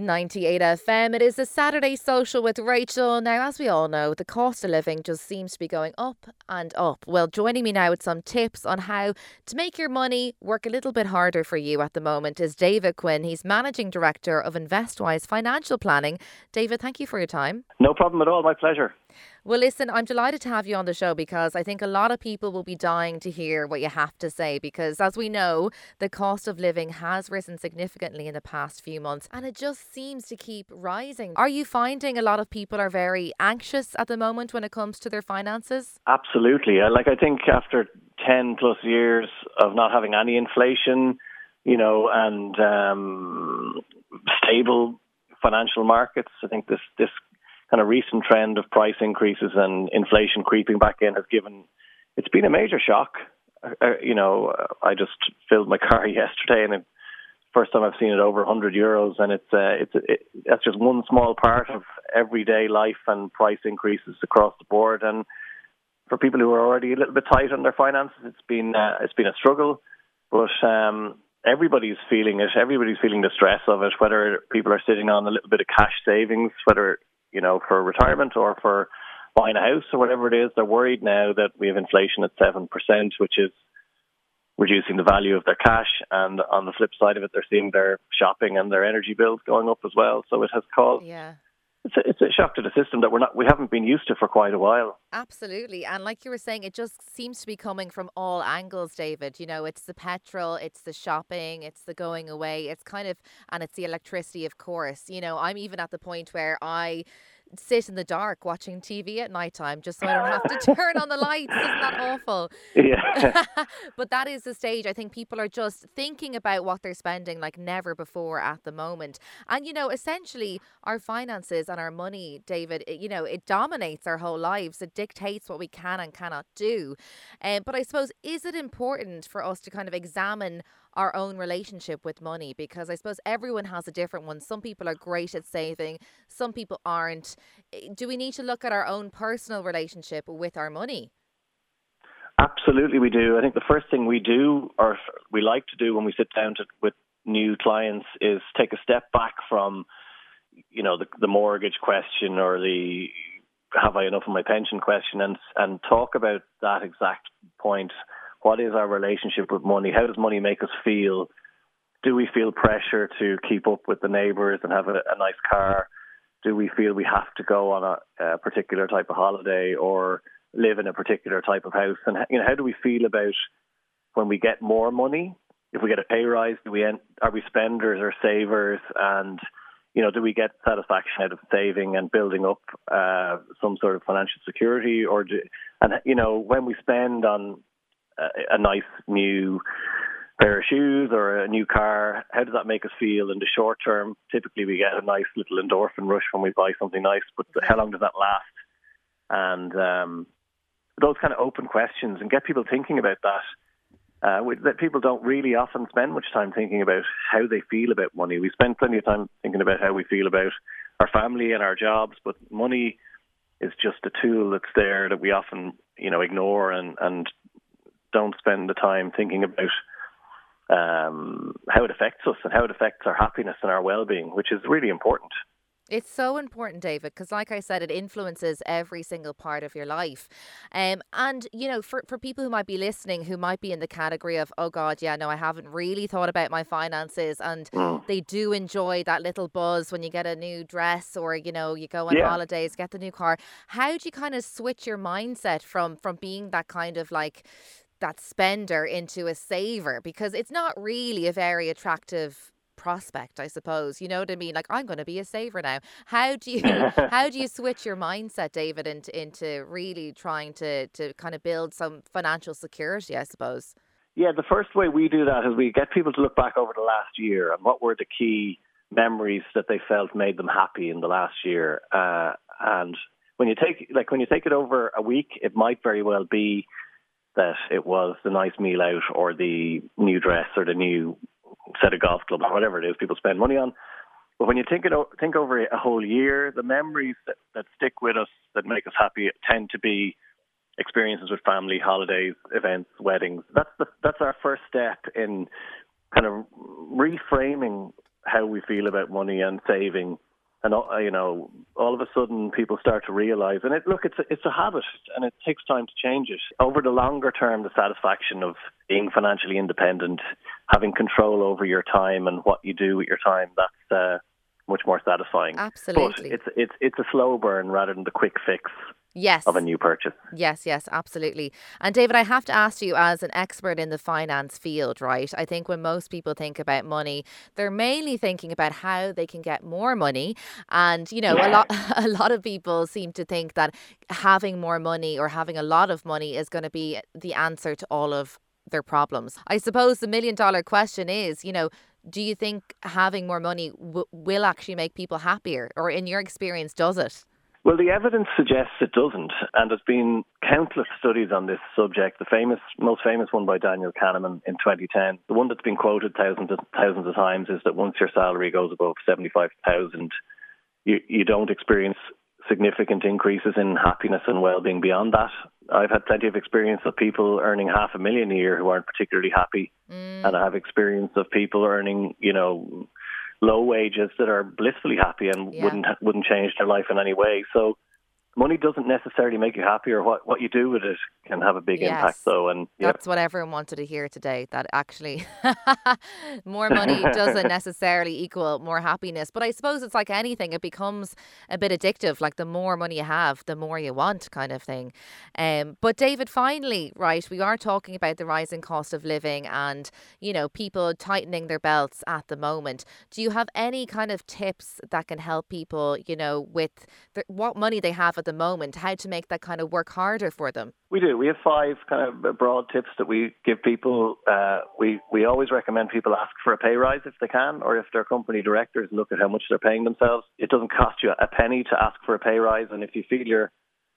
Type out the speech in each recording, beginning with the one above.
98 FM. It is a Saturday social with Rachael. Now, as we all know, the cost of living just seems to be going up and up. Well, joining me now with some tips on how to make your money work a little bit harder for you at the moment is David Quinn. He's Managing Director of InvestWise Financial Planning. David, thank you for your time. No problem at all. My pleasure. Well, listen, I'm delighted to have you on the show because I think a lot of people will be dying to hear what you have to say because, as we know, the cost of living has risen significantly in the past few months and it just seems to keep rising. Are you finding a lot of people are very anxious at the moment when it comes to their finances? Absolutely. Like, I think after 10 plus years of not having any inflation, you know, and um, stable financial markets, I think this, this kind of recent trend of price increases and inflation creeping back in has given it's been a major shock. Uh, uh you know, I just filled my car yesterday, and it's first time I've seen it over 100 euros, and it's uh, it's it, that's just one small part of everyday life and price increases across the board. And for people who are already a little bit tight on their finances, it's been uh, it's been a struggle, but. um everybody's feeling it. Everybody's feeling the stress of it. Whether people are sitting on a little bit of cash savings, whether you know, for retirement or for buying a house or whatever it is, they're worried now that we have inflation at 7%, which is reducing the value of their cash. And on the flip side of it, they're seeing their shopping and their energy bills going up as well. So it has caused yeah it's a, it's a shock to the system that we're not we haven't been used to for quite a while. Absolutely, and like you were saying, it just seems to be coming from all angles, David. You know, it's the petrol, it's the shopping, it's the going away, it's kind of, and it's the electricity, of course. You know, I'm even at the point where I sit in the dark watching TV at night time just so I don't have to turn on the lights. Isn't that awful? Yeah. but that is the stage. I think people are just thinking about what they're spending like never before at the moment. And, you know, essentially our finances and our money, David, it, you know, it dominates our whole lives. It dictates what we can and cannot do. Um, but I suppose, is it important for us to kind of examine our own relationship with money because I suppose everyone has a different one. Some people are great at saving, some people aren't. Eh, do we need to look at our own personal relationship with our money? Absolutely, we do. I think the first thing we do, or we like to do when we sit down to, with new clients, is take a step back from, you know, the, the mortgage question or the have I enough of my pension question, and and talk about that exact point what is our relationship with money? How does money make us feel? Do we feel pressure to keep up with the neighbours and have a, a nice car? Do we feel we have to go on a, a particular type of holiday or live in a particular type of house? And you know, how do we feel about when we get more money? If we get a pay rise, do we end, are we spenders or savers? And you know, do we get satisfaction out of saving and building up uh, some sort of financial security, or do, and you know, when we spend on a, nice new pair of shoes or a new car, how does that make us feel in the short term? Typically, we get a nice little endorphin rush when we buy something nice, but how long does that last? And um, those kind of open questions and get people thinking about that. Uh, that people don't really often spend much time thinking about how they feel about money. We spend plenty of time thinking about how we feel about our family and our jobs, but money is just a tool that's there that we often, you know, ignore and, and don't spend the time thinking about um, how it affects us and how it affects our happiness and our well-being, which is really important. It's so important, David, because like I said, it influences every single part of your life. Um, and, you know, for, for people who might be listening, who might be in the category of, oh God, yeah, no, I haven't really thought about my finances. And mm. they do enjoy that little buzz when you get a new dress or, you know, you go on yeah. holidays, get the new car. How do you kind of switch your mindset from from being that kind of like that spender into a saver because it's not really a very attractive prospect i suppose you know what i mean? Like i'm going to be a saver now. How do you how do you switch your mindset david into into really trying to to kind of build some financial security i suppose? Yeah the first way we do that is we get people to look back over the last year and what were the key memories that they felt made them happy in the last year uh, and when you take like when you take it over a week it might very well be that it was the nice meal out or the new dress or the new set of golf clubs or whatever it is people spend money on. But when you think it think over a whole year, the memories that, that stick with us that make us happy tend to be experiences with family, holidays, events, weddings. That's the that's our first step in kind of reframing how we feel about money and saving and uh, you know, all of a sudden people start to realize, and it, look, it's a, it's a habit, and it takes time to change it. Over the longer term, the satisfaction of being financially independent, having control over your time and what you do with your time, that's uh, much more satisfying. Absolutely, but it's it's it's a slow burn rather than the quick fix yes. of a new purchase. Yes, yes, absolutely. And David, I have to ask you, as an expert in the finance field, right? I think when most people think about money, they're mainly thinking about how they can get more money. And you know, yeah. a lot a lot of people seem to think that having more money or having a lot of money is going to be the answer to all of their problems. I suppose the million dollar question is, you know, do you think having more money w- will actually make people happier, or in your experience, does it? Well, the evidence suggests it doesn't, and there's been countless studies on this subject. The famous, most famous one by Daniel Kahneman in 2010, the one that's been quoted thousands of thousands of times, is that once your salary goes above 75,000, you you don't experience significant increases in happiness and well-being beyond that. I've had plenty of experience of people earning half a million a year who aren't particularly happy, mm. and I have experience of people earning, you know, low wages that are blissfully happy and yeah. wouldn't wouldn't change their life in any way. So money doesn't necessarily make you happy or what, what you do with it can have a big yes. impact though and that's what everyone wanted to hear today that actually more money doesn't necessarily equal more happiness. But i suppose it's like anything it becomes a bit addictive like the more money you have the more you want kind of thing. Um, but david finally right we are talking about the rising cost of living and you know people tightening their belts at the moment. Do you have any kind of tips that can help people you know with the, what money they have at the moment, how to make that kind of work harder for them? We do. We have five kind of broad tips that we give people. Uh, we we always recommend people ask for a pay rise if they can, or if their company directors look at how much they're paying themselves. It doesn't cost you a penny to ask for a pay rise, and if you feel you're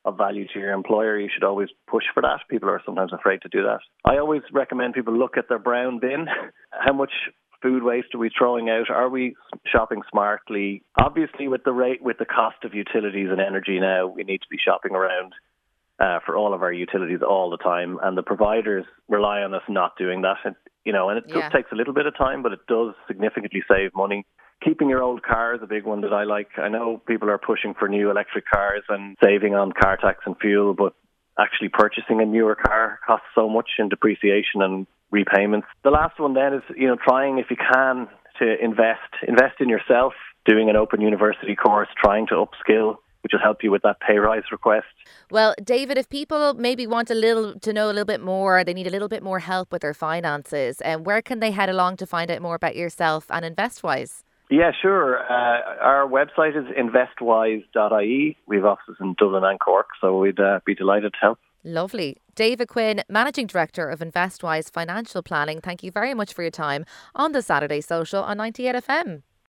of value to your employer, you should always push for that. People are sometimes afraid to do that. I always recommend people look at their brown bin. How much food waste are we throwing out? Are we shopping smartly? Obviously, with the rate, with the cost of utilities and energy now, we need to be shopping around uh, for all of our utilities all the time, and the providers rely on us not doing that. And, you know, and it yeah. just takes a little bit of time, but it does significantly save money. Keeping your old car is a big one that I like. I know people are pushing for new electric cars and saving on car tax and fuel, but actually purchasing a newer car costs so much in depreciation and repayments. The last one then is, you know, trying if you can to invest, invest in yourself, doing an open university course, trying to upskill, which will help you with that pay rise request. Well, David, if people maybe want a little to know a little bit more, they need a little bit more help with their finances, and um, where can they head along to find out more about yourself and InvestWise? Yeah, sure. Uh, our website is investwise.ie. We have offices in Dublin and Cork, so we'd uh, be delighted to help. Lovely. David Quinn, Managing Director of InvestWise Financial Planning, thank you very much for your time on the Saturday Social on 98 FM.